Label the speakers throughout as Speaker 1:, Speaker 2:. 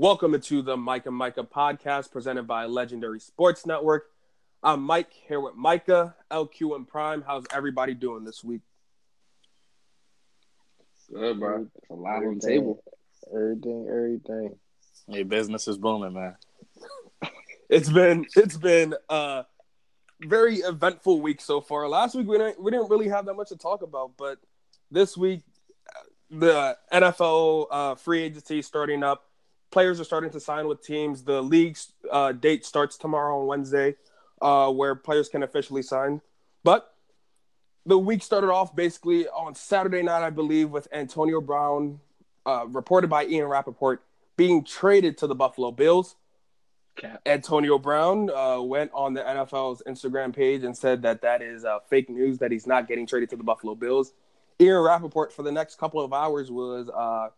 Speaker 1: Welcome to the Mike and Micah podcast presented by Legendary Sports Network. I'm Mike here with Micah, LQ, and Prime. How's everybody doing this week?
Speaker 2: Good, bro. It's a lot on the table.
Speaker 3: Everything, everything.
Speaker 4: Your business is booming, man.
Speaker 1: It's been it's been a very eventful week so far. Last week we didn't we didn't really have that much to talk about, but this week the NFL uh, free agency starting up. Players are starting to sign with teams. The league's uh, date starts tomorrow on Wednesday, uh, where players can officially sign. But the week started off basically on Saturday night, I believe, with Antonio Brown, uh, reported by Ian Rapoport, being traded to the Buffalo Bills.
Speaker 2: Cap.
Speaker 1: Antonio Brown uh, went on the NFL's Instagram page and said that that is uh, fake news, that he's not getting traded to the Buffalo Bills. Ian Rapoport, for the next couple of hours, was uh,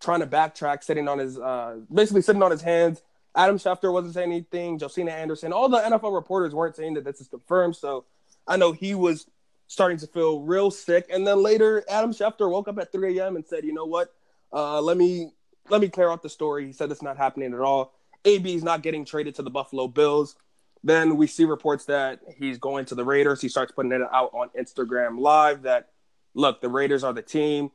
Speaker 1: trying to backtrack, sitting on his, uh, basically sitting on his hands. Adam Schefter wasn't saying anything. Josina Anderson, all the NFL reporters weren't saying that this is confirmed. So I know he was starting to feel real sick. And then later, Adam Schefter woke up at 3 a.m. and said, "You know what? Uh, let me let me clear out the story." He said it's not happening at all. AB is not getting traded to the Buffalo Bills. Then we see reports that he's going to the Raiders. He starts putting it out on Instagram Live that look, the Raiders are the team.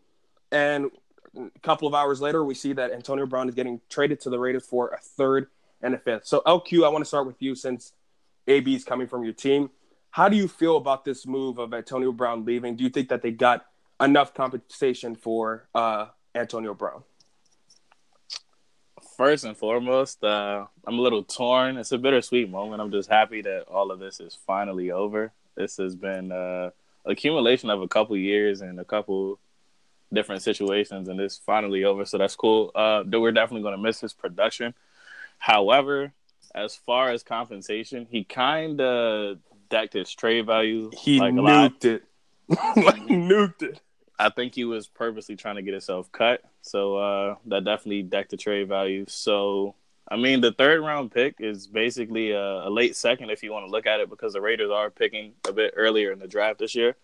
Speaker 1: And a couple of hours later, we see that Antonio Brown is getting traded to the Raiders for a third and a fifth. So LQ, I want to start with you since AB is coming from your team. How do you feel about this move of Antonio Brown leaving? Do you think that they got enough compensation for uh, Antonio Brown?
Speaker 4: First and foremost, uh, I'm a little torn. It's a bittersweet moment. I'm just happy that all of this is finally over. This has been uh, accumulation of a couple years and a couple different situations, and it's finally over. So that's cool. Uh, we're definitely going to miss his production. However, as far as compensation, he kind of decked his trade value
Speaker 1: He
Speaker 4: like
Speaker 1: nuked it. like, nuked it.
Speaker 4: I think he was purposely trying to get himself cut. So uh, that definitely decked the trade value. So I mean, the third round pick is basically a, a late second if you want to look at it because the Raiders are picking a bit earlier in the draft this year.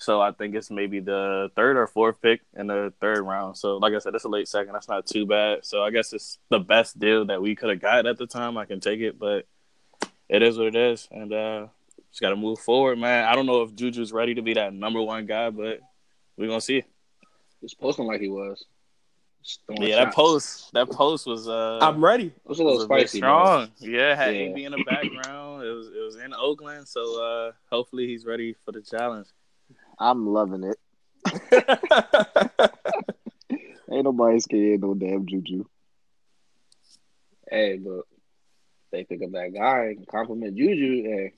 Speaker 4: So I think it's maybe the third or fourth pick in the third round. So like I said, it's a late second. That's not too bad. So I guess it's the best deal that we could have got at the time. I can take it, but it is what it is, and uh, just got to move forward, man. I don't know if Juju's ready to be that number one guy, but we're gonna see.
Speaker 2: He was posting like he was. Just throwing
Speaker 4: Yeah, that post that post was uh
Speaker 1: I'm ready.
Speaker 2: It was a little
Speaker 4: was a bit
Speaker 2: spicy. bro.
Speaker 4: strong. Yeah, had
Speaker 2: Yeah.
Speaker 4: AB in the background. It was it was in Oakland, so uh hopefully he's ready for the challenge.
Speaker 3: I'm loving it. Ain't nobody scared no damn juju.
Speaker 2: Hey, but they pick up that guy and compliment Juju. Hey,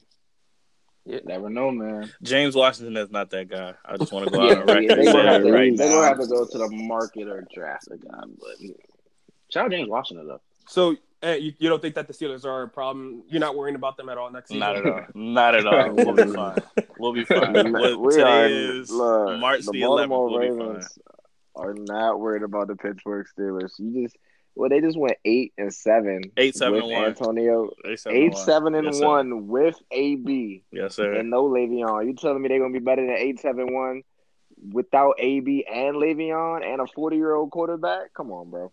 Speaker 1: Yeah.
Speaker 2: never know, man.
Speaker 4: James Washington is not that guy. I just want to go
Speaker 2: Yeah,
Speaker 4: out on record
Speaker 2: yeah, they
Speaker 4: say
Speaker 2: gonna have to,
Speaker 4: right
Speaker 2: they
Speaker 4: now.
Speaker 2: gonna have to go to the market or draft a guy. But shout out James Washington though.
Speaker 1: so eh, you, you don't think that the Steelers are a problem? You're not worrying about them at all next season?
Speaker 4: Not at all. Not at all. We'll be fine. We'll be fine. What,
Speaker 3: we
Speaker 4: today
Speaker 3: are
Speaker 4: is
Speaker 3: look,
Speaker 4: March
Speaker 3: the
Speaker 4: the 11th.
Speaker 3: Baltimore
Speaker 4: We'll be fine.
Speaker 3: Ravens are not worried about the Pittsburgh Steelers. You just well, they just went eight and seven.
Speaker 4: Eight, seven,
Speaker 3: with
Speaker 4: and one.
Speaker 3: Antonio.
Speaker 4: Eight, seven,
Speaker 3: Eight
Speaker 4: and
Speaker 3: seven and
Speaker 4: Yes, sir.
Speaker 3: one with AB
Speaker 4: Yes, sir.
Speaker 3: and no Le'Veon. You telling me they're gonna be better than eight seven one without AB and Le'Veon and a forty year old quarterback? Come on, bro.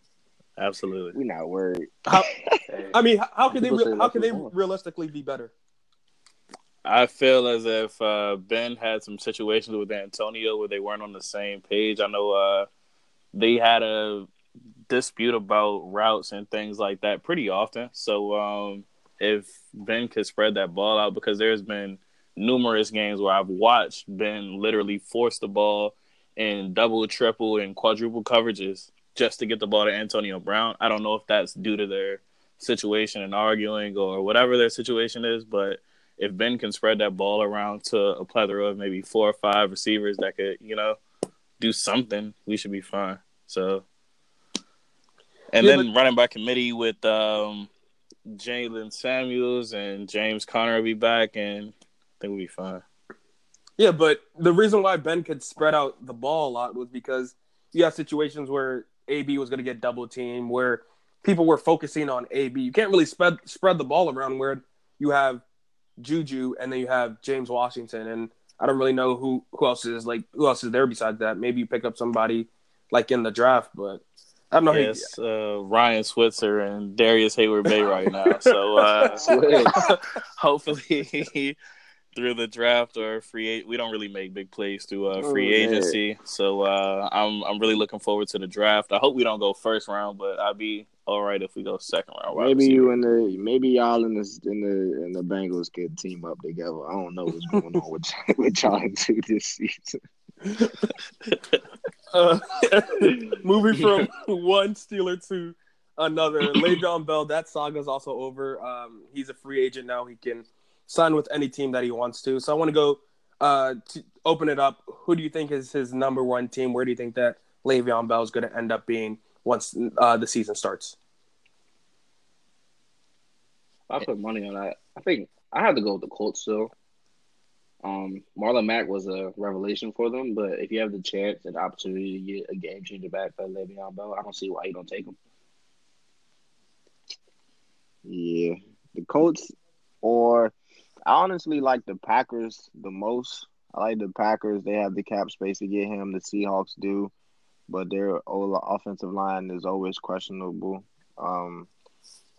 Speaker 4: Absolutely.
Speaker 3: We're not worried.
Speaker 1: How,
Speaker 2: Hey,
Speaker 1: I mean, how, how can they
Speaker 2: People say
Speaker 1: re- how can they
Speaker 2: more.
Speaker 1: realistically be better?
Speaker 4: I feel as if uh, Ben had some situations with Antonio where they weren't on the same page. I know uh, they had a dispute about routes and things like that pretty often. So um, if Ben could spread that ball out, because there's been numerous games where I've watched Ben literally force the ball in double, triple, and quadruple coverages just to get the ball to Antonio Brown. I don't know if that's due to their situation and arguing or whatever their situation is, but if Ben can spread that ball around to a plethora of maybe four or five receivers that could, you know, do something, we should be fine. So, and
Speaker 1: Yeah,
Speaker 4: then running by committee with um, Jaylen Samuels and James Conner will be back, and I think we'll be fine.
Speaker 1: Yeah, but the reason why Ben could spread out the ball a lot was because you have situations where AB was going to get double team, where people were focusing on AB. You can't really spread spread the ball around where you have Juju and then you have James Washington, and I don't really know who who else is like who else is there besides that. Maybe you pick up somebody like in the draft, but I don't know. how he-
Speaker 4: Yes, uh, Ryan Switzer and Darrius Heyward-Bey right now. So uh, hopefully through the draft or free a- we don't really make big plays through uh, free
Speaker 3: Oh,
Speaker 4: agency. So uh, I'm I'm really looking forward to the draft. I hope we don't go first round, but I'd be all right if we go second round.
Speaker 3: Maybe
Speaker 4: receiver.
Speaker 3: you and the maybe y'all in the in the in the Bengals could team up together. I don't know what's going on with with y'all two this season.
Speaker 1: Uh, moving from one Steeler to another, Le'Veon Bell. That saga is also over. Um, he's a free agent now. He can sign with any team that he wants to. So I want to go uh, to open it up. Who do you think is his number one team? Where do you think that Le'Veon Bell is going to end up being once uh, the season starts?
Speaker 2: I put money on that. I think I had to go with the Colts still. Um, Marlon Mack was a revelation for them, but if you have the chance and opportunity to get a game changer back for Le'Veon Bell, I don't see why you don't take him.
Speaker 3: Yeah, the Colts, or I honestly like the Packers the most. I like the Packers. They have the cap space to get him. The Seahawks do, but their offensive line is always questionable. Um,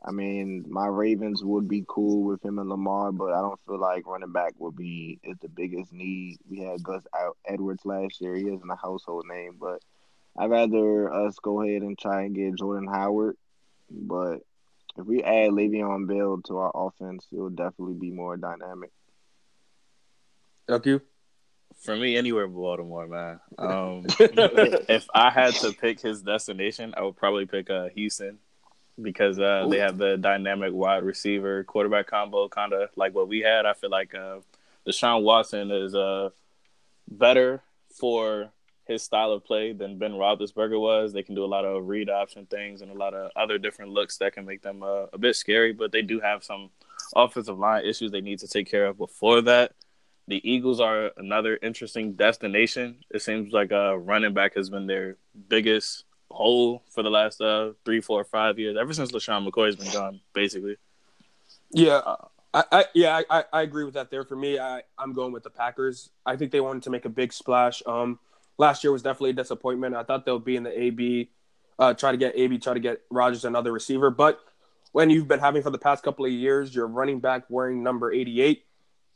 Speaker 3: I mean, my Ravens would be cool with him and Lamar, but I don't feel like running back would be is the biggest need. We had Gus Edwards last year. He isn't a household name, but I'd rather us go ahead and try and get Jordan Howard. But if we add Le'Veon Bell to our offense, it will definitely be more dynamic.
Speaker 1: Thank you.
Speaker 4: For me, anywhere but Baltimore, man. Um, if I had to pick his destination, I would probably pick uh, Houston because uh, they have the dynamic wide receiver quarterback combo, kind of like what we had. I feel like uh, Deshaun Watson is uh, better for his style of play than Ben Roethlisberger was. They can do a lot of read option things and a lot of other different looks that can make them uh, a bit scary, but they do have some offensive line issues they need to take care of before that. The Eagles are another interesting destination. It seems like a running back has been their biggest hole for the last uh, three, four, five years, ever since LeSean McCoy's been gone, basically.
Speaker 1: Yeah, I, I yeah, I, I agree with that. There for me, I I'm going with the Packers. I think they wanted to make a big splash. Um, last year was definitely a disappointment. I thought they'll be in the AB, uh, try to get AB, try to get Rodgers another receiver. But when you've been having for the past couple of years, your running back wearing number 88,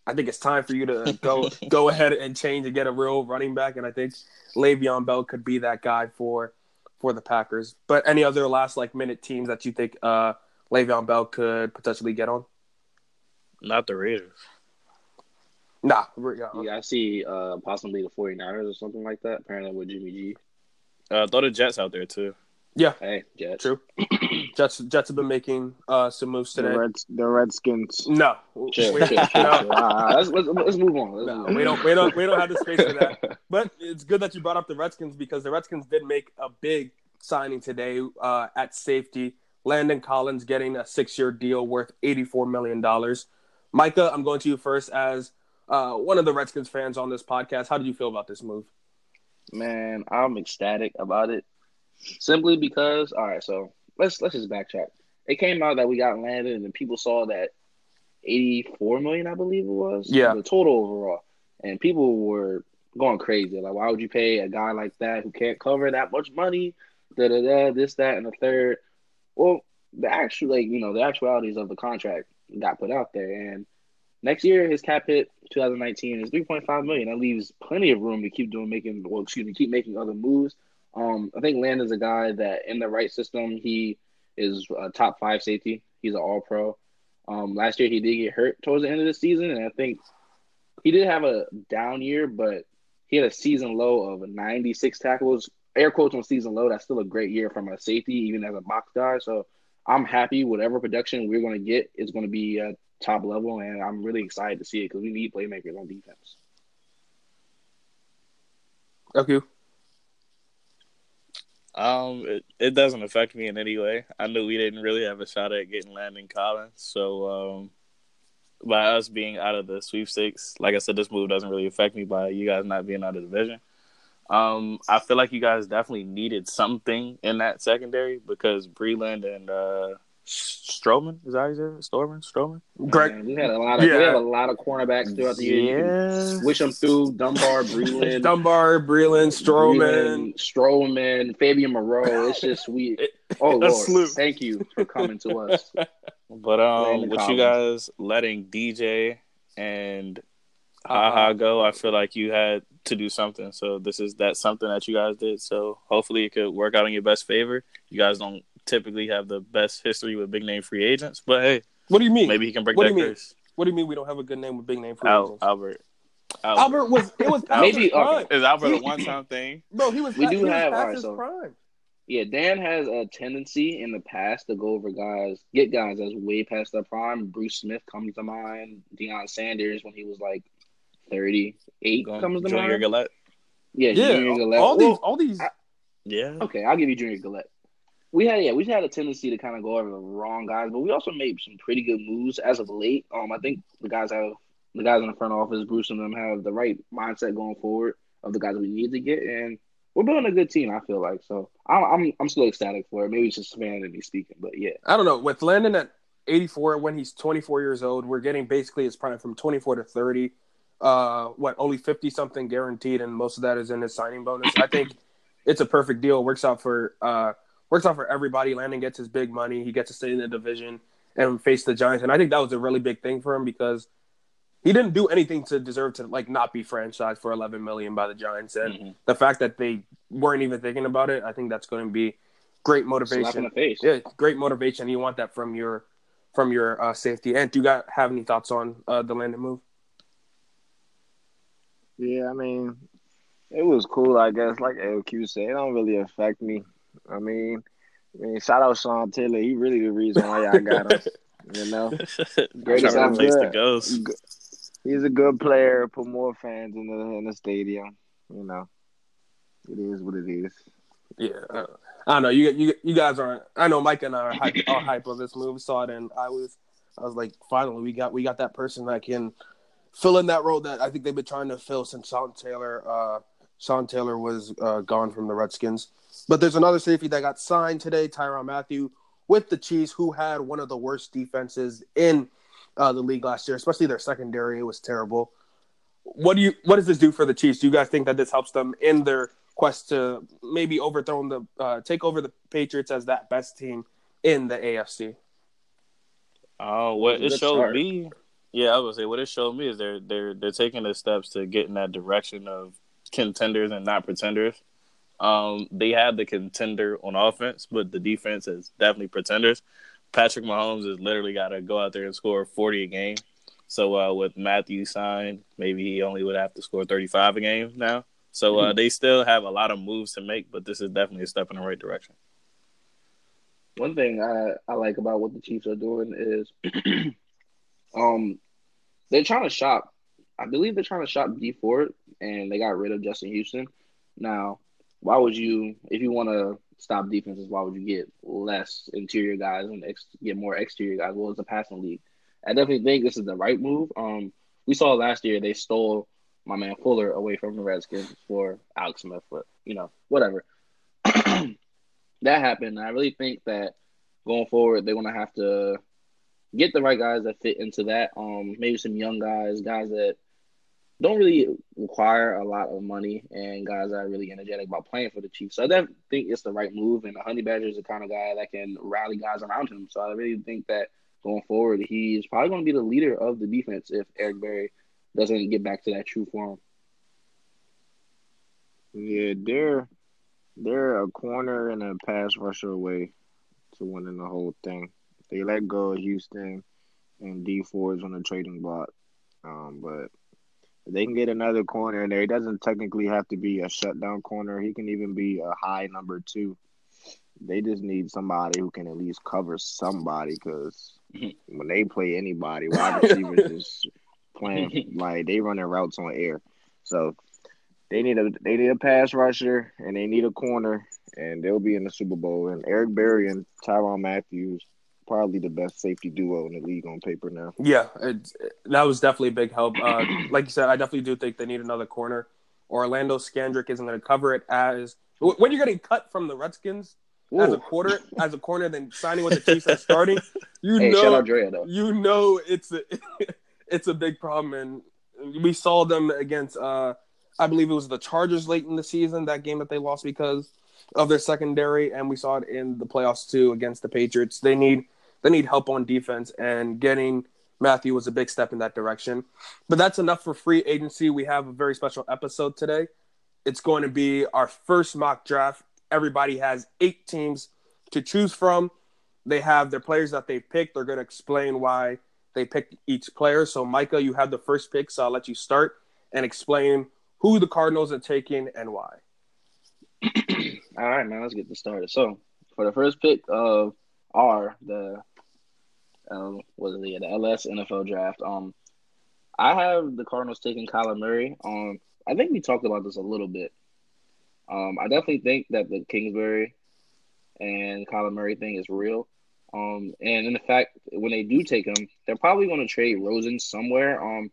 Speaker 1: I think it's time for you to go go ahead and change and get a real running back. And I think Le'Veon Bell could be that guy for for the Packers. But any other last like minute teams that you think uh, Le'Veon Bell could potentially get on?
Speaker 4: Not the Raiders.
Speaker 1: Nah, yeah.
Speaker 2: Yeah, I see uh, possibly the 49ers or something like that, apparently with Jimmy G.
Speaker 4: Uh, throw the Jets out there too.
Speaker 1: yeah,
Speaker 2: Hey, Jets.
Speaker 1: true. Jets Jets have been making uh, some moves
Speaker 3: The
Speaker 1: today.
Speaker 3: Reds, the Redskins.
Speaker 1: No,
Speaker 2: Chill,
Speaker 1: we,
Speaker 2: chill, chill,
Speaker 1: no,
Speaker 2: chill. Uh, let's, let's, let's move on. Let's
Speaker 1: no,
Speaker 2: move on.
Speaker 1: we don't we don't we don't have the space for that. But it's good that you brought up the Redskins because the Redskins did make a big signing today uh, at safety. Landon Collins getting a six-year deal worth eighty-four million dollars. Micah, I'm going to you first as uh, one of the Redskins fans on this podcast. How did you feel about this move?
Speaker 2: Man, I'm ecstatic about it. Simply because, all right, so let's let's just backtrack. It came out that we got landed, and people saw that 84 million, I believe it was,
Speaker 1: Yeah.
Speaker 2: the total overall, and people were going crazy. Like, why would you pay a guy like that who can't cover that much money? Da da da, this, that, and the third. Well, the actual, like you know, the actualities of the contract got put out there, and next year his cap hit 2019 is 3.5 million. That leaves plenty of room to keep doing making, well, excuse me, keep making other moves. Um, I think Land is a guy that in the right system, he is a top five safety. He's an All Pro. Um, last year he did get hurt towards the end of the season, and I think he did have a down year, but he had a season low of 96 tackles. Air quotes on season low. That's still a great year from a safety, even as a box guy. So I'm happy. Whatever production we're going to get is going to be uh, top level, and I'm really excited to see it because we need playmakers on defense.
Speaker 1: Okay.
Speaker 4: Um, it, it doesn't affect me in any way. I knew we didn't really have a shot at getting Landon Collins, so um, by us being out of the sweepstakes, like I said, this move doesn't really affect me by you guys not being out of the division. Um, I feel like you guys definitely needed something in that secondary because Breeland and uh, Stroman is that how you say it? Storman? Stroman?
Speaker 1: Greg,
Speaker 2: Man, we had a lot of
Speaker 1: Yeah.
Speaker 2: we have a lot of cornerbacks throughout the year.
Speaker 4: Yeah.
Speaker 2: Wish them through Dunbar, Breeland,
Speaker 1: Dunbar, Breeland, Stroman.
Speaker 2: Breeland, Stroman, Fabian Moreau. It's just we. Oh Lord,
Speaker 1: slew.
Speaker 2: thank you for coming to us.
Speaker 4: But um,
Speaker 2: Landon
Speaker 4: with you guys letting DJ and Haha go, I feel like you had to do something. So this is that something that you guys did. So hopefully it could work out in your best favor. You guys don't typically have the best history with big name free agents, but hey,
Speaker 1: What do you mean?
Speaker 4: maybe he can break
Speaker 1: What do
Speaker 4: that
Speaker 1: you mean?
Speaker 4: curse.
Speaker 1: What do you mean we don't have a good name with big name free
Speaker 4: Al-
Speaker 1: agents?
Speaker 4: Albert. Albert.
Speaker 1: Albert was it was past
Speaker 2: Maybe-
Speaker 1: his prime.
Speaker 4: Is Albert a one time thing?
Speaker 1: Bro, he was
Speaker 2: We
Speaker 1: pa-
Speaker 2: do have-
Speaker 1: past
Speaker 2: alright, so-
Speaker 1: prime.
Speaker 2: Yeah, Dan has a tendency in the past to go over guys, get guys that's way past their prime. Bruce Smith comes to mind. Deion Sanders when he was like thirty eight comes to
Speaker 4: Junior
Speaker 2: mind.
Speaker 4: Galette.
Speaker 2: Yeah,
Speaker 1: Yeah,
Speaker 2: Junior Galette.
Speaker 1: all
Speaker 2: Well,
Speaker 1: these all these
Speaker 2: I-
Speaker 4: Yeah.
Speaker 2: Okay, I'll give you Junior Galette. We had yeah, we had a tendency to kind of go over the wrong guys, but we also made some pretty good moves as of late. Um, I think the guys have the guys in the front office, Bruce and them have the right mindset going forward of the guys we need to get, and we're building a good team. I feel like so. I'm I'm, I'm still ecstatic for it. Maybe it's just fan and me speaking, but yeah,
Speaker 1: I don't know. With Landon at 84 when he's 24 years old, we're getting basically his prime from 24 to 30. Uh, what only 50 something guaranteed, and most of that is in his signing bonus. I think it's a perfect deal. Works out for uh, works out for everybody. Landon gets his big money. He gets to stay in the division and face the Giants, and I think that was a really big thing for him because he didn't do anything to deserve to like not be franchised for 11 million by the Giants, and
Speaker 2: Mhm.
Speaker 1: the fact that they weren't even thinking about it, I think that's going to be great
Speaker 2: slap in
Speaker 1: motivation.
Speaker 2: the face.
Speaker 1: Yeah, great motivation. You want that from your from your uh, safety. And do you got have any thoughts on uh, the Landon move?
Speaker 3: Yeah, I mean, it was cool. I guess, like LQ said, it don't really affect me. I mean, I mean, shout out Sean Taylor. He really the reason why y'all got him. You know,
Speaker 2: Greatest
Speaker 4: Trying to replace the ghost.
Speaker 3: he's a good player. Put more fans in the in the stadium. You know, it is what it is.
Speaker 1: Yeah, I don't know. You you you guys aren't. I know Mike and I are hype, are hype of this move. Saw it, and I was I was like, finally, we got we got that person that can fill in that role that I think they've been trying to fill since Sean Taylor. Uh, Sean Taylor was uh, gone from the Redskins. But there's another safety that got signed today, Tyrann Mathieu, with the Chiefs, who had one of the worst defenses in uh, the league last year, especially their secondary. It was terrible. What do you? What does this do for the Chiefs? Do you guys think that this helps them in their quest to maybe overthrow the uh, take over the Patriots as that best team in the AFC?
Speaker 4: Oh, what
Speaker 2: It was a
Speaker 4: it
Speaker 2: good
Speaker 4: showed
Speaker 2: start.
Speaker 4: me, yeah, I would say what it showed me is they're they're they're taking the steps to get in that direction of contenders and not pretenders. Um, they have the contender on offense, but the defense is definitely pretenders. Patrick Mahomes has literally got to go out there and score forty a game. So uh, with Mathieu signed, maybe he only would have to score thirty five a game now. So uh, they still have a lot of moves to make, but this is definitely a step in the right direction.
Speaker 2: One thing I, I like about what the Chiefs are doing is um they're trying to shop. I believe they're trying to shop Dee Ford and they got rid of Justin Houston. Now, why would you if you want to stop defenses, why would you get less interior guys and ex, get more exterior guys? Well, it's a passing league. I definitely think this is the right move. Um we saw last year they stole my man Fuller away from the Redskins for Alex Smith, but you know, whatever. that happened. I really think that going forward they're gonna have to get the right guys that fit into that. Um, maybe some young guys, guys that don't really require a lot of money, and guys are really energetic about playing for the Chiefs. So I definitely think it's the right move. And the Honey Badger is the kind of guy that can rally guys around him. So I really think that going forward, he's probably going to be the leader of the defense if Eric Berry doesn't get back to that true form.
Speaker 3: Yeah, they're they're a corner and a pass rusher away to winning the whole thing. They let go of Houston and Dee Ford's on the trading block. Um, but they can get another corner in there. He doesn't technically have to be a shutdown corner. He can even be a high number two. They just need somebody who can at least cover somebody because when they play anybody, wide receivers just playing like they running routes on air. So they need a they need a pass rusher and they need a corner and they'll be in the Super Bowl. And Eric Berry and Tyrann Matthews probably the best safety duo in the league on paper now.
Speaker 1: Yeah, it, that was definitely a big help. Uh, like you said, I definitely do think they need another corner. Orlando Scandrick isn't going to cover it as when you're getting cut from the Redskins. as a quarter as a corner then signing with the Chiefs and starting, you
Speaker 2: Hey,
Speaker 1: know
Speaker 2: Drea
Speaker 1: you know it's a it's a big problem and we saw them against uh I believe it was the Chargers late in the season that game that they lost because of their secondary and we saw it in the playoffs too against the Patriots. They need they need help on defense and getting Mathieu was a big step in that direction. But that's enough for free agency. We have a very special episode today. It's going to be our first mock draft. Everybody has 8 teams to choose from they have their players that they've picked. They're going to explain why they picked each player. So, Micah, you have the first pick, so I'll let you start and explain who the Cardinals are taking and why.
Speaker 2: All right, man. Let's get this started. So, for the first pick of our the um, is it? The LS NFL draft. Um, I have the Cardinals taking Kyler Murray. Um, I think we talked about this a little bit. Um, I definitely think that the Kingsbury and Kyler Murray thing is real. Um, and in the fact, when they do take him, they're probably going to trade Rosen somewhere. Um,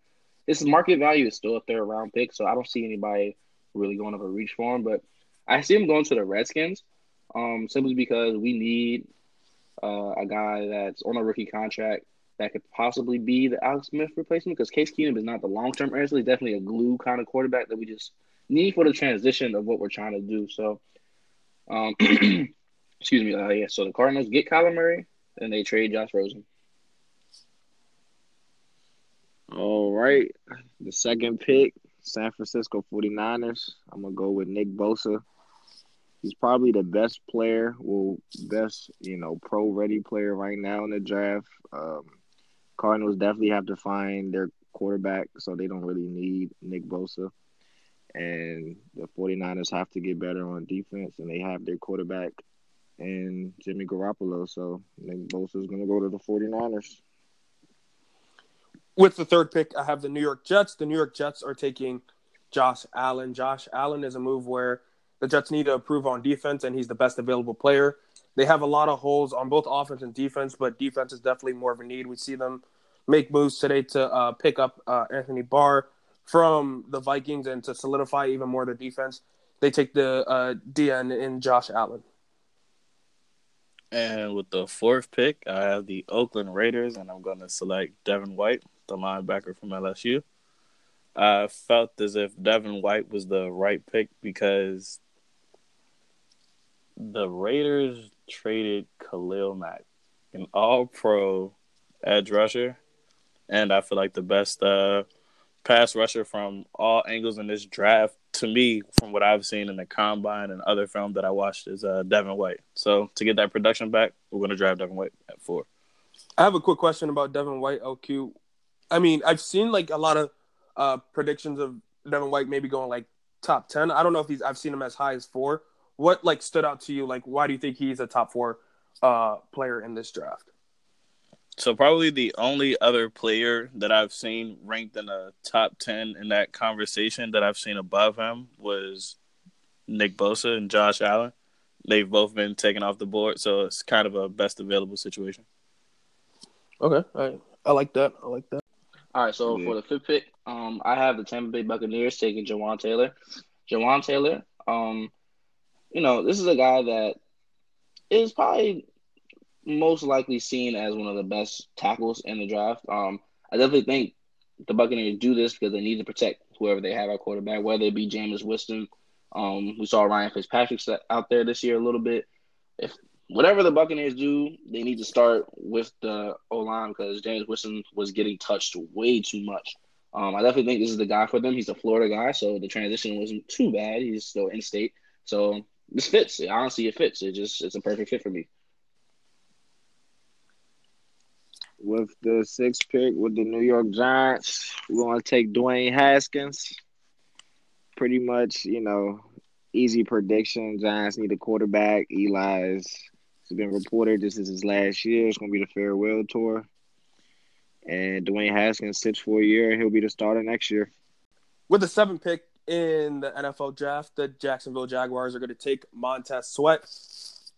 Speaker 2: his market value is still a third round pick, so I don't see anybody really going up a reach for him. But I see him going to the Redskins, um, simply because we need uh, a guy that's on a rookie contract that could possibly be the Alex Smith replacement. Because Case Keenum is not the long term answer; he's definitely a glue kind of quarterback that we just need for the transition of what we're trying to do. So, um, excuse me. Uh, yeah. So the Cardinals get Kyler Murray, and they trade Josh Rosen.
Speaker 3: All right. The second pick, San Francisco 49ers. I'm going to go with Nick Bosa. He's probably the best player, well, best, you know, pro ready player right now in the draft. Um, Cardinals definitely have to find their quarterback, so they don't really need Nick Bosa. And the 49ers have to get better on defense, and they have their quarterback and Jimmy Garoppolo. So Nick Bosa is going to go to the 49ers.
Speaker 1: With the third pick, I have the New York Jets. The New York Jets are taking Josh Allen. Josh Allen is a move where the Jets need to improve on defense, and he's the best available player. They have a lot of holes on both offense and defense, but defense is definitely more of a need. We see them make moves today to uh, pick up uh, Anthony Barr from the Vikings and to solidify even more their defense. They take the uh, DN in Josh Allen.
Speaker 4: And with the fourth pick, I have the Oakland Raiders, and I'm going to select Devin White, the linebacker from LSU. I felt as if Devin White was the right pick because the Raiders traded Khalil Mack, an all pro edge rusher, and I feel like the best uh, pass rusher from all angles in this draft, to me, from what I've seen in the combine and other film that I watched, is uh, Devin White. So to get that production back, we're going to draft Devin White at four.
Speaker 1: I have a quick question about Devin White, LQ. I mean, I've seen like a lot of uh, predictions of Devin White maybe going like top 10. I don't know if he's, I've seen him as high as four. What like stood out to you? Like, why do you think he's a top four uh, player in this draft?
Speaker 4: So probably the only other player that I've seen ranked in the top ten in that conversation that I've seen above him was Nick Bosa and Josh Allen. They've both been taken off the board, so it's kind of a best available situation.
Speaker 1: Okay, I I like that. I like that.
Speaker 2: All right, so
Speaker 3: Yeah.
Speaker 2: for the fifth pick, um, I have the Tampa Bay Buccaneers taking Jawaan Taylor. Jawaan Taylor, um, you know, this is a guy that is probably most likely seen as one of the best tackles in the draft. Um, I definitely think the Buccaneers do this because they need to protect whoever they have at quarterback, whether it be Jameis Winston. Um, we saw Ryan Fitzpatrick out there this year a little bit. If whatever the Buccaneers do, they need to start with the O line because Jameis Winston was getting touched way too much. Um, I definitely think this is the guy for them. He's a Florida guy, so the transition wasn't too bad. He's still in state, so this fits. Honestly, it fits. It just it's a perfect fit for me.
Speaker 3: with the sixth pick with the New York Giants. We're going to take Dwayne Haskins. Pretty much, you know, easy prediction. Giants need a quarterback. Eli's it's been reported this is his last year. It's going to be the farewell tour. And Dwayne Haskins sits for a year. He'll be the starter next year.
Speaker 1: With the seventh pick in the NFL draft, the Jacksonville Jaguars are going to take Montez Sweat.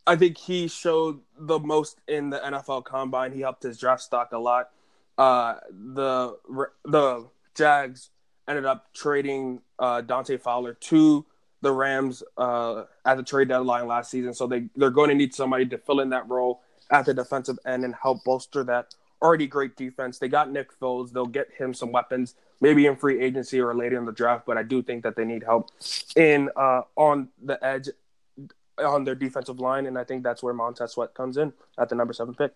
Speaker 1: I think he showed the most in the NFL Combine. He helped his draft stock a lot. Uh, the the Jags ended up trading uh, Dante Fowler to the Rams uh, at the trade deadline last season. So they they're going to need somebody to fill in that role at the defensive end and help bolster that already great defense. They got Nick Foles. They'll get him some weapons, maybe in free agency or later in the draft. But I do think that they need help in uh, on the edge on their defensive line, and I think that's where Montez Sweat comes in at the number seven pick.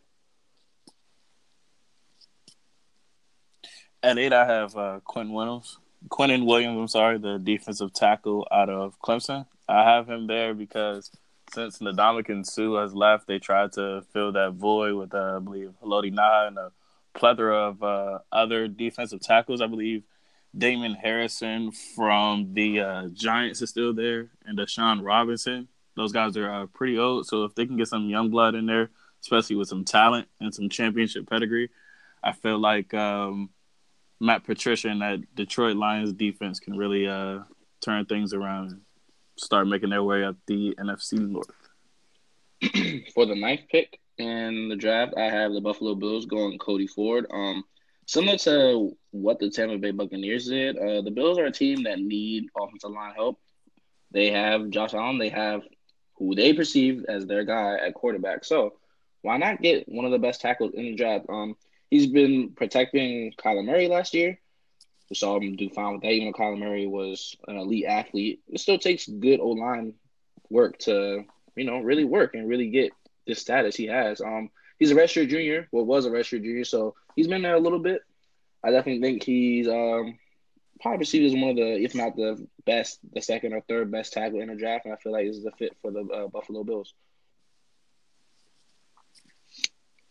Speaker 4: At eight, I have uh, Quinn Williams. Quinnen Williams, I'm sorry, the defensive tackle out of Clemson. I have him there because since Ndamukong Suh has left, they tried to fill that void with, uh, I believe, Haloti Ngata and a plethora of uh, other defensive tackles. I believe Damon Harrison from the uh, Giants is still there, and Deshaun Robinson. Those guys are uh, pretty old, so if they can get some young blood in there, especially with some talent and some championship pedigree, I feel like um, Matt Patricia and that Detroit Lions defense can really uh, turn things around and start making their way up the NFC North.
Speaker 2: For the ninth pick in the draft, I have the Buffalo Bills going Cody Ford. Um, similar to what the Tampa Bay Buccaneers did, uh, the Bills are a team that need offensive line help. They have Josh Allen. They have who they perceive as their guy at quarterback. So why not get one of the best tackles in the draft? Um, he's been protecting Kyler Murray last year. We saw him do fine with that. Even though Kyler Murray was an elite athlete, it still takes good O line work to you know really work and really get the status he has. Um, he's a redshirt junior. Well, was a redshirt junior, so he's been there a little bit. I definitely think he's um probably perceived as one of the, if not the best, the second or third best tackle in the draft, and I feel like this is a fit for the uh, Buffalo Bills.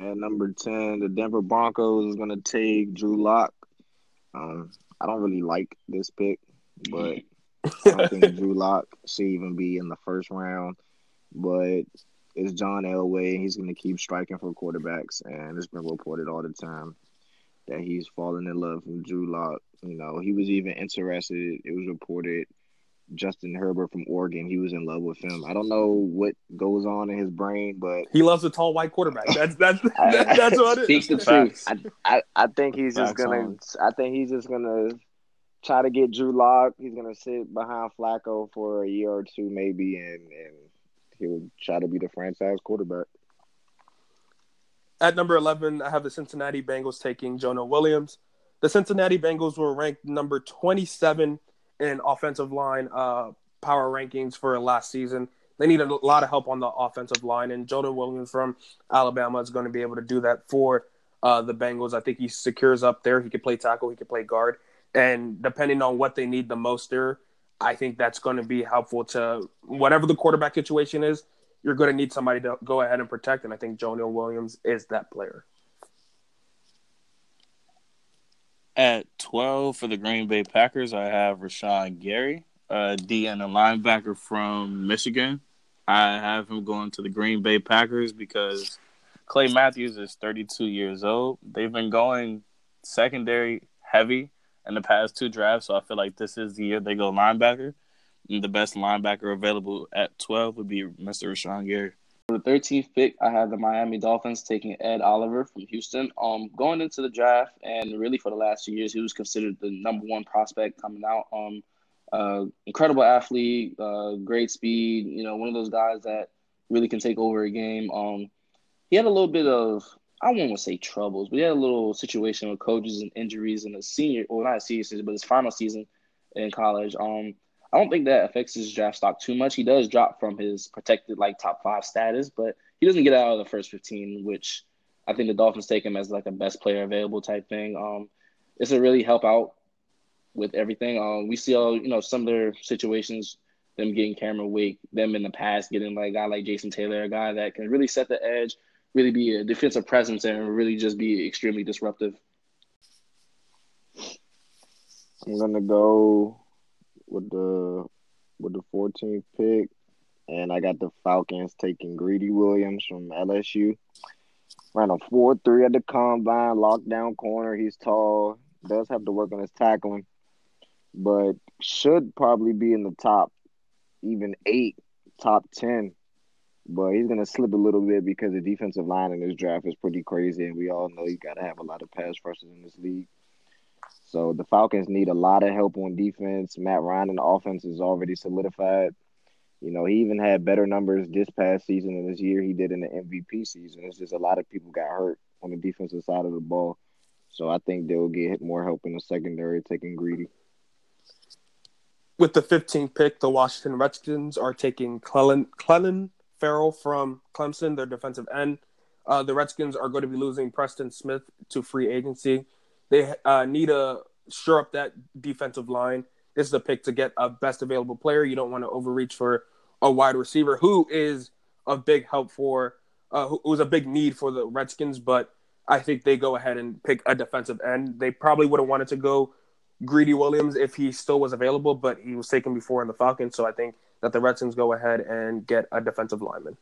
Speaker 3: At number 10, the Denver Broncos is going to take Drew Lock. Um, I don't really like this pick, but I don't think Drew Lock should even be in the first round. But it's John Elway. He's going to keep striking for quarterbacks, and it's been reported all the time that he's fallen in love with Drew Lock. You know, he was even interested. It was reported Justin Herbert from Oregon. He was in love with him. I don't know what goes on in his brain, but
Speaker 1: he loves a tall white quarterback. That's that's that's, that's what it
Speaker 2: is. Speak the truth.
Speaker 3: I, I, I think he's just gonna. I think he's just gonna try to get Drew Lock. He's gonna sit behind Flacco for a year or two, maybe, and and he'll try to be the franchise quarterback.
Speaker 1: At number eleven, I have the Cincinnati Bengals taking Jonah Williams. The Cincinnati Bengals were ranked number twenty-seven in offensive line uh, power rankings for last season. They need a lot of help on the offensive line, and Jonah Williams from Alabama is going to be able to do that for uh, the Bengals. I think he secures up there. He could play tackle, he could play guard, and depending on what they need the most there, I think that's going to be helpful to whatever the quarterback situation is. You're going to need somebody to go ahead and protect, and I think Jonah Williams is that player.
Speaker 4: At 12 for the Green Bay Packers, I have Rashan Gary, a D and a linebacker from Michigan. I have him going to the Green Bay Packers because Clay Matthews is 32 years old. They've been going secondary heavy in the past two drafts, so I feel like this is the year they go linebacker. And the best linebacker available at 12 would be Mr. Rashan Gary.
Speaker 2: For the 13th pick, I have the Miami Dolphins taking Ed Oliver from Houston. Um, going into the draft, and really for the last two years, he was considered the number one prospect coming out. Um, uh, incredible athlete, uh, great speed. You know, one of those guys that really can take over a game. Um, he had a little bit of I won't say troubles, but he had a little situation with coaches and injuries in his senior, well, not his senior season, but his final season in college. Um, I don't think that affects his draft stock too much. He does drop from his protected like top five status, but he doesn't get out of the first fifteen, which I think the Dolphins take him as like a best player available type thing. Um, it's a really help out with everything. Um, we see all you know some of their situations, them getting Cameron Wake, them in the past getting like a guy like Jason Taylor, a guy that can really set the edge, really be a defensive presence, and really just be extremely disruptive.
Speaker 3: I'm gonna go with the with the 14th pick, and I got the Falcons taking Greedy Williams from LSU. Ran a four three at the combine, lockdown corner. He's tall, does have to work on his tackling, but should probably be in the top, even eight, top ten. But he's gonna slip a little bit because the defensive line in this draft is pretty crazy, and we all know you gotta have a lot of pass rushers in this league. So the Falcons need a lot of help on defense. Matt Ryan the offense is already solidified. You know, he even had better numbers this past season than this year he did in the MVP season. It's just a lot of people got hurt on the defensive side of the ball. So I think they'll get more help in the secondary taking greedy.
Speaker 1: With the 15th pick, the Washington Redskins are taking Clelin, Clelin Ferrell from Clemson, their defensive end. Uh, the Redskins are going to be losing Preston Smith to free agency. They uh, need to shore up that defensive line. This is a pick to get a best available player. You don't want to overreach for a wide receiver who is a big help for, uh, who was a big need for the Redskins, but I think they go ahead and pick a defensive end. They probably would have wanted to go Greedy Williams if he still was available, but he was taken before in the Falcons. So I think that the Redskins go ahead and get a defensive lineman.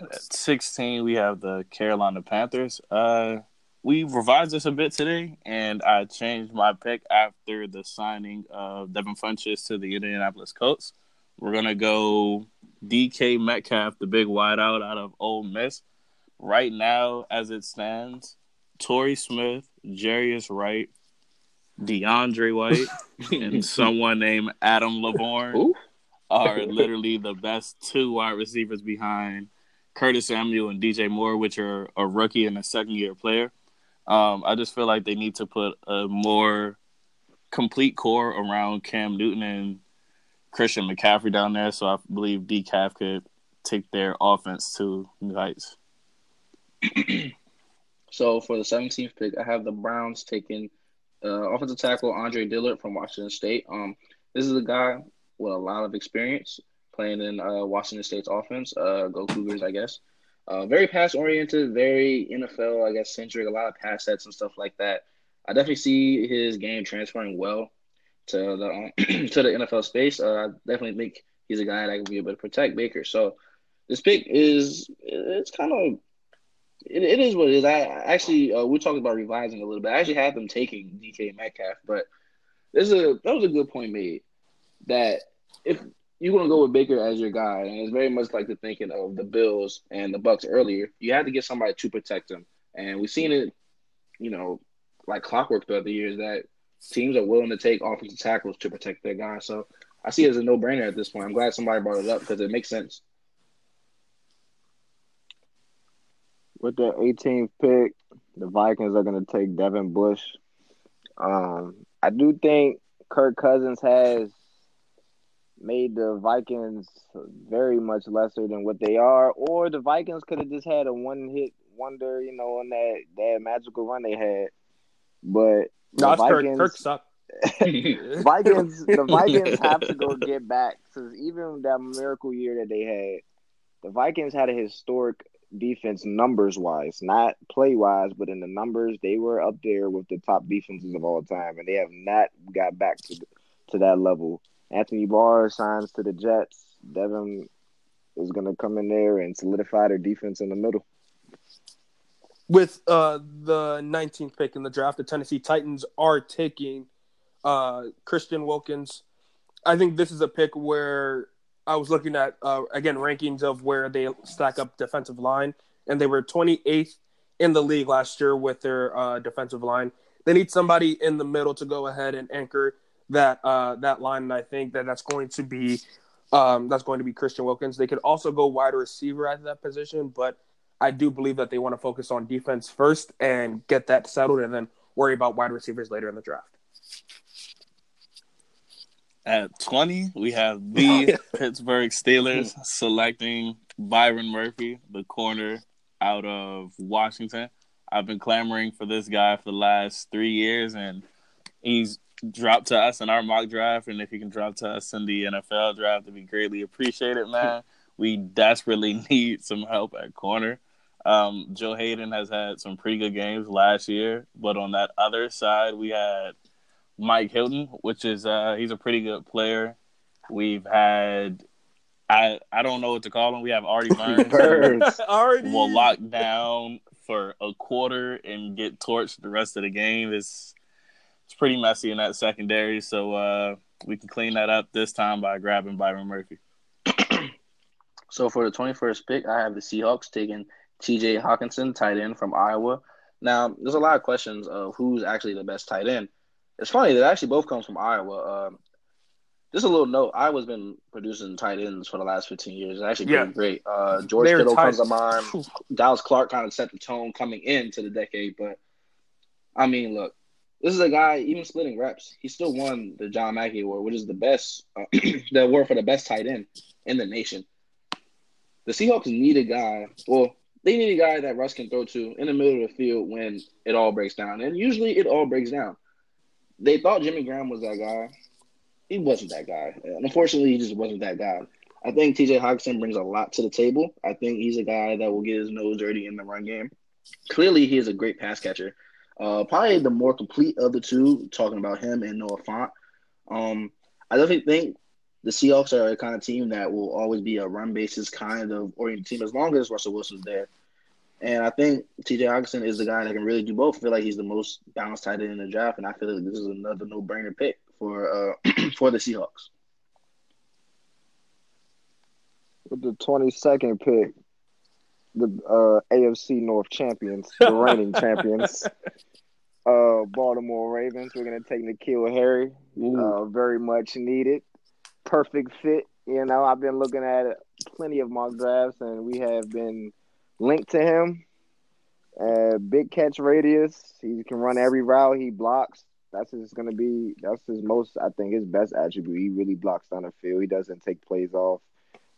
Speaker 4: At 16, we have the Carolina Panthers. Uh, we revised this a bit today, and I changed my pick after the signing of Devin Funchess to the Indianapolis Colts. We're gonna go DK Metcalf, the big wideout out of Ole Miss. Right now, as it stands, Torrey Smith, Jarius Wright, DeAndre White, and someone named Adam Lavorne
Speaker 2: Ooh.
Speaker 4: are literally the best two wide receivers behind Curtis Samuel and DJ Moore, which are a rookie and a second year player. Um, I just feel like they need to put a more complete core around Cam Newton and Christian McCaffrey down there. So I believe DCAF could take their offense to new heights.
Speaker 2: So for the 17th pick, I have the Browns taking uh, offensive tackle Andre Dillard from Washington State. Um, this is a guy with a lot of experience playing in uh, Washington State's offense. Uh, go Cougars, I guess. Uh, very pass oriented, very NFL, I guess, centric. A lot of pass sets and stuff like that. I definitely see his game transferring well to the um, to the NFL space. Uh, I definitely think he's a guy that can be able to protect Baker. So this pick is it's kind of it, it is what it is. I actually uh, we're talking about revising a little bit. I actually had them taking DK Metcalf, but there's a that was a good point made that if you're gonna go with Baker as your guy, and it's very much like the thinking of the Bills and the Bucks earlier. You had to get somebody to protect him, and we've seen it, you know, like clockwork throughout the years that teams are willing to take offensive tackles to protect their guy. So I see it as a no brainer at this point. I'm glad somebody brought it up because it makes sense.
Speaker 3: With the 18th pick, the Vikings are going to take Devin Bush. Um, I do think Kirk Cousins has made the Vikings very much lesser than what they are, or the Vikings could have just had a one-hit wonder, you know, on that that magical run they had. But the
Speaker 1: No, Kirk. Kirk sucked.
Speaker 3: Vikings, the Vikings have to go get back because even that miracle year that they had, the Vikings had a historic defense numbers wise, not play wise, but in the numbers they were up there with the top defenses of all time, and they have not got back to to that level. Anthony Barr signs to the Jets. Devin is going to come in there and solidify their defense in the middle.
Speaker 1: With uh, the 19th pick in the draft, the Tennessee Titans are taking uh, Christian Wilkins. I think this is a pick where I was looking at uh, again rankings of where they stack up defensive line, and they were 28th in the league last year with their uh, defensive line. They need somebody in the middle to go ahead and anchor that uh, that line, and I think that that's going to be um, that's going to be Christian Wilkins. They could also go wide receiver at that position, but I do believe that they want to focus on defense first and get that settled, and then worry about wide receivers later in the draft.
Speaker 4: At 20, we have the Pittsburgh Steelers selecting Byron Murphy, the corner out of Washington. I've been clamoring for this guy for the last three years, and he's dropped to us in our mock draft. And if he can drop to us in the NFL draft, it'd be greatly appreciated, man. we desperately need some help at corner. Um, Joe Haden has had some pretty good games last year, but on that other side, we had Mike Hilton, which is uh, he's a pretty good player. We've had I I don't know what to call him. We have Artie Burns.
Speaker 3: Burns.
Speaker 1: Already.
Speaker 4: will lock down for a quarter and get torched the rest of the game. It's it's pretty messy in that secondary, so uh, we can clean that up this time by grabbing Byron Murphy.
Speaker 2: So for the 21st pick, I have the Seahawks taking T.J. Hockenson, tight end from Iowa. Now, there's a lot of questions of who's actually the best tight end. It's funny that actually both comes from Iowa. Um, just a little note: Iowa's been producing tight ends for the last 15 years. It's actually
Speaker 1: Yeah.
Speaker 2: great. Uh, George
Speaker 1: They're
Speaker 2: Kittle
Speaker 1: tight-
Speaker 2: comes to mind. Dallas Clark kind of set the tone coming into the decade, but I mean, look, this is a guy even splitting reps. He still won the John Mackey Award, which is the best, uh, the award for the best tight end in the nation. The Seahawks need a guy. Well, they need a guy that Russ can throw to in the middle of the field when it all breaks down, and usually it all breaks down. They thought Jimmy Graham was that guy. He wasn't that guy. And unfortunately, he just wasn't that guy. I think TJ Hockenson brings a lot to the table. I think he's a guy that will get his nose dirty in the run game. Clearly, he is a great pass catcher. Uh, probably the more complete of the two, talking about him and Noah Fant. Um, I definitely think the Seahawks are a kind of team that will always be a run basis kind of oriented team as long as Russell Wilson's there. And I think TJ Hockenson is the guy that can really do both. I feel like he's the most balanced tight end in the draft, and I feel like this is another no brainer pick for uh, for the Seahawks.
Speaker 3: With the 22nd pick, the uh, AFC North champions, the reigning champions, uh, Baltimore Ravens. We're going to take N'Keal Harry. Uh, very much needed. Perfect fit. You know, I've been looking at plenty of mock drafts, and we have been linked to him. Uh, big catch radius. He can run every route. He blocks. That's his going to be. That's his most. I think his best attribute. He really blocks down the field. He doesn't take plays off.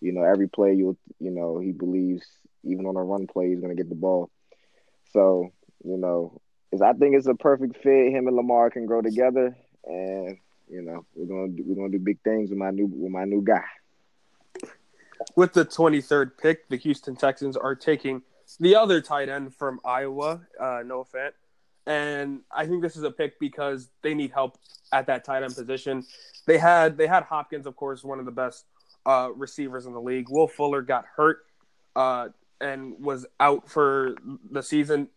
Speaker 3: You know, every play you you know he believes even on a run play he's going to get the ball. So you know, is I think it's a perfect fit. Him and Lamar can grow together, and you know we're gonna do, we're gonna do big things with my new with my new guy.
Speaker 1: With the 23rd pick, the Houston Texans are taking the other tight end from Iowa, uh, Fant. And I think this is a pick because they need help at that tight end position. They had they had Hopkins, of course, one of the best uh, receivers in the league. Will Fuller got hurt uh, and was out for the season.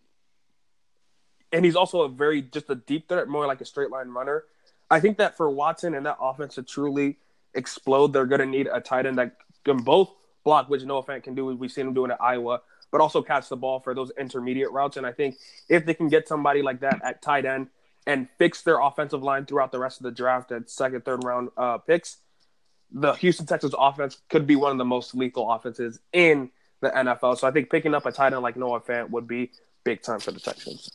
Speaker 1: And he's also a very just a deep threat, more like a straight line runner. I think that for Watson and that offense to truly explode, they're going to need a tight end that can both block, which Noah Fant can do. We've seen him doing at Iowa, but also catch the ball for those intermediate routes. And I think if they can get somebody like that at tight end and fix their offensive line throughout the rest of the draft at second, third round uh, picks, the Houston Texans offense could be one of the most lethal offenses in the NFL. So I think picking up a tight end like Noah Fant would be big time for the Texans.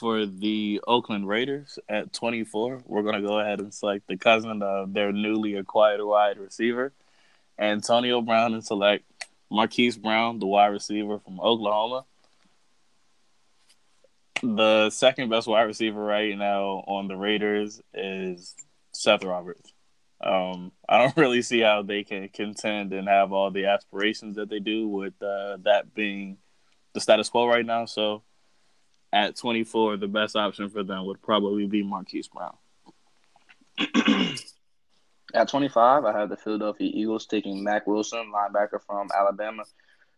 Speaker 4: For the Oakland Raiders at 24, we're going to go ahead and select the cousin of their newly acquired wide receiver, Antonio Brown, and select Marquise Brown, the wide receiver from Oklahoma. The second best wide receiver right now on the Raiders is Seth Roberts. Um, I don't really see how they can contend and have all the aspirations that they do with uh, that being the status quo right now. So at 24, the best option for them would probably be Marquise Brown.
Speaker 2: At 25, I have the Philadelphia Eagles taking Mack Wilson, linebacker from Alabama.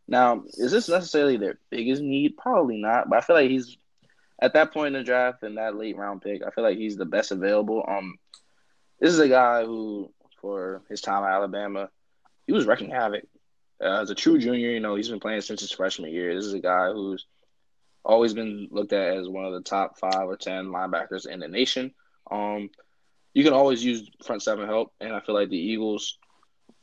Speaker 2: Now, is this necessarily their biggest need? Probably not, but I feel like he's at that point in the draft and that late round pick. I feel like he's the best available. Um, this is a guy who, for his time at Alabama, he was wrecking havoc. Uh, as a true junior, you know, he's been playing since his freshman year. This is a guy who's always been looked at as one of the top five or ten linebackers in the nation. Um, you can always use front seven help, and I feel like the Eagles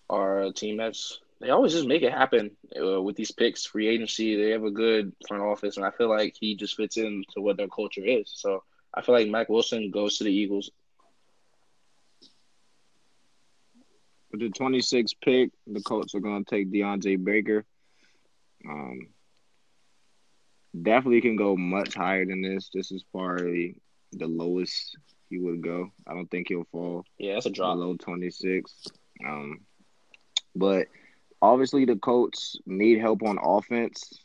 Speaker 2: are a team that's they always just make it happen uh, with these picks, free agency. They have a good front office, and I feel like he just fits into what their culture is. So I feel like Mack Wilson goes to the Eagles.
Speaker 3: With the 26th pick, the Colts are going to take DeAndre Baker. Um, definitely can go much higher than this. This is probably the lowest he would go. I don't think he'll fall
Speaker 2: Yeah, that's a drop.
Speaker 3: below 26. Um, but obviously the Colts need help on offense,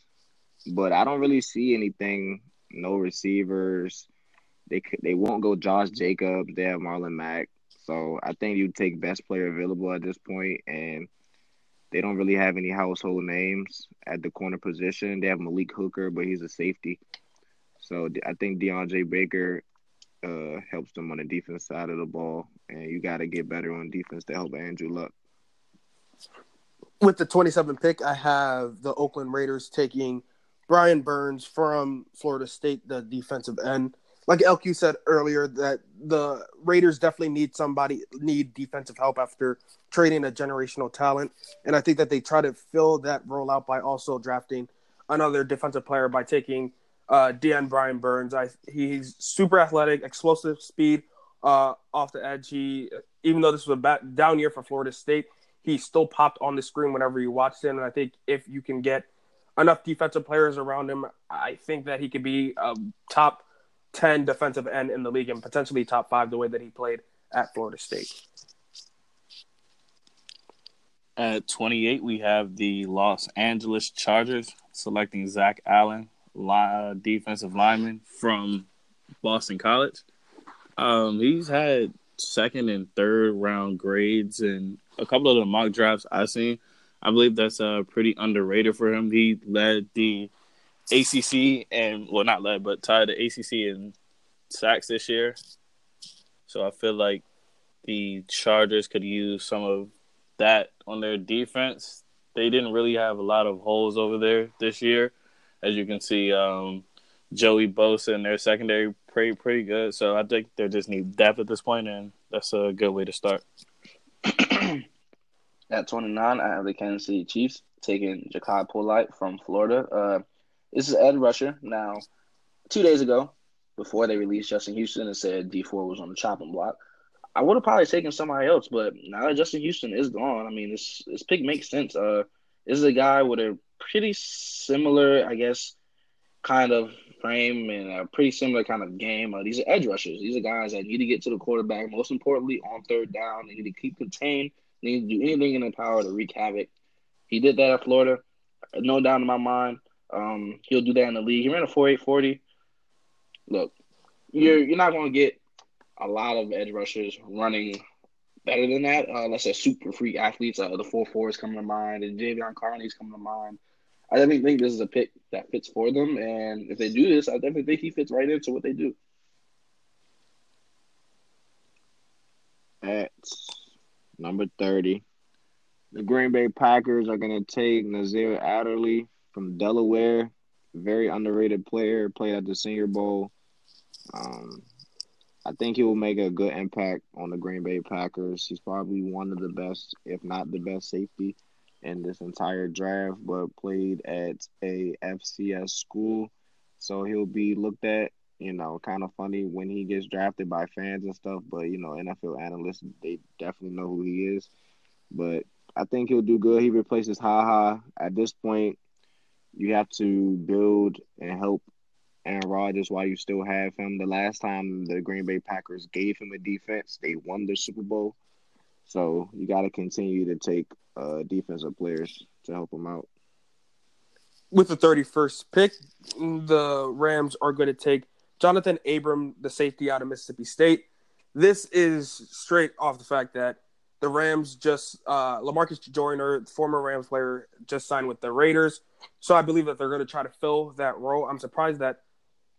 Speaker 3: but I don't really see anything. No receivers. They they won't go Josh Jacobs. They have Marlon Mack. So I think you take best player available at this point, and they don't really have any household names at the corner position. They have Malik Hooker, but he's a safety. So I think DeAndre Baker uh, helps them on the defense side of the ball, and you got to get better on defense to help Andrew Luck.
Speaker 1: with the 27th pick, I have the Oakland Raiders taking Brian Burns from Florida State, the defensive end. Like LQ said earlier, that the Raiders definitely need somebody need defensive help after trading a generational talent, and I think that they try to fill that role out by also drafting another defensive player by taking uh, DN Brian Burns. I he's super athletic, explosive speed uh, off the edge. He even though this was a bad, down year for Florida State, he still popped on the screen whenever you watched him. And I think if you can get enough defensive players around him, I think that he could be a top 10 defensive end in the league and potentially top five the way that he played at Florida State.
Speaker 4: At 28, we have the Los Angeles Chargers selecting Zach Allen, defensive lineman from Boston College. Um, he's had second and third round grades and a couple of the mock drafts I've seen. I believe that's uh, pretty underrated for him. He led the ACC and well, not led, but tied the ACC in sacks this year. So I feel like the Chargers could use some of that on their defense. They didn't really have a lot of holes over there this year, as you can see. Um, Joey Bosa and their secondary pretty pretty good. So I think they just need depth at this point, and that's a good way to start.
Speaker 2: At 29, I have the Kansas City Chiefs taking Jachai Polite from Florida. Uh, this is edge rusher. Now, two days ago, before they released Justin Houston and said Dee Ford was on the chopping block, I would have probably taken somebody else. But now that Justin Houston is gone, I mean, this this pick makes sense. Uh, this is a guy with a pretty similar, I guess, kind of frame and a pretty similar kind of game. Uh, these are edge rushers. These are guys that need to get to the quarterback. Most importantly, on third down, they need to keep contained. They need to do anything in their power to wreak havoc. He did that at Florida, no doubt in my mind. Um, he'll do that in the league. He ran a four eight forty. Look, you're you're not going to get a lot of edge rushers running better than that. Uh, let's say super freak athletes. Uh, the is coming to mind, and Jadeveon Clowney's coming to mind. I definitely think this is a pick that fits for them, and if they do this, I definitely think he fits right into what they do.
Speaker 3: At number thirty, the Green Bay Packers are going to take Nasir Adderley from Delaware. Very underrated player, played at the Senior Bowl. Um, I think he will make a good impact on the Green Bay Packers. He's probably one of the best, if not the best safety in this entire draft, but played at a FCS school. So he'll be looked at, you know, kind of funny when he gets drafted by fans and stuff. But, you know, NFL analysts, they definitely know who he is. But I think he'll do good. He replaces Ha Ha. At this point, you have to build and help Aaron Rodgers while you still have him. The last time the Green Bay Packers gave him a defense, they won the Super Bowl. So you got to continue to take uh, defensive players to help him out.
Speaker 1: With the 31st pick, the Rams are going to take Jonathan Abram, the safety out of Mississippi State. This is straight off the fact that the Rams just uh, Lamarcus Joyner, former Rams player, just signed with the Raiders. So I believe that they're going to try to fill that role. I'm surprised that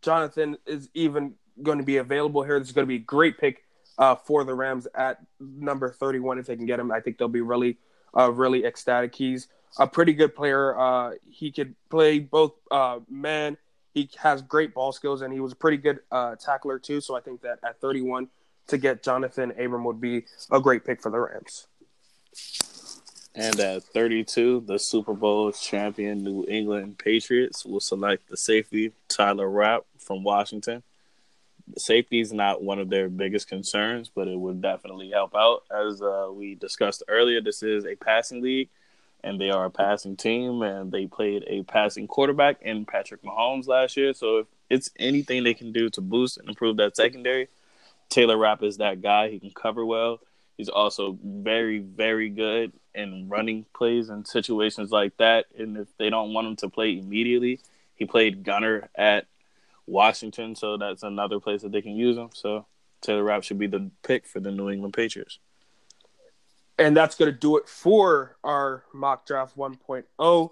Speaker 1: Jonathan is even going to be available here. This is going to be a great pick uh, for the Rams at number 31 if they can get him. I think they'll be really, uh, really ecstatic. He's a pretty good player. Uh, he could play both uh, man. He has great ball skills, and he was a pretty good uh, tackler too. So I think that at 31 to get Jonathan Abram would be a great pick for the Rams.
Speaker 4: And at 32, the Super Bowl champion New England Patriots will select the safety Taylor Rapp from Washington safety is not one of their biggest concerns, but it would definitely help out. As uh, we discussed earlier, this is a passing league, and they are a passing team, and they played a passing quarterback in Patrick Mahomes last year. So if it's anything they can do to boost and improve that secondary, Taylor Rapp is that guy. He can cover well. He's also very, very good in running plays and situations like that. And if they don't want him to play immediately, he played gunner at Washington, so that's another place that they can use him. So Taylor Rapp should be the pick for the New England Patriots.
Speaker 1: And that's going to do it for our mock draft 1.0.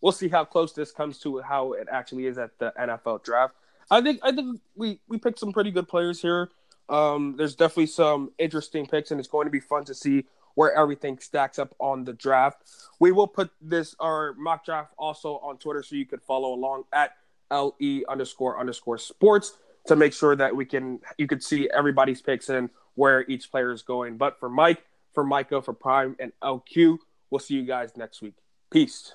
Speaker 1: We'll see how close this comes to how it actually is at the NFL draft. I think I think we we picked some pretty good players here. Um, there's definitely some interesting picks, and it's going to be fun to see where everything stacks up on the draft. We will put this our mock draft also on Twitter so you could follow along at le underscore underscore sports to make sure that we can you could see everybody's picks and where each player is going. But for Mike, for Micah, for Prime, and LQ, we'll see you guys next week. Peace.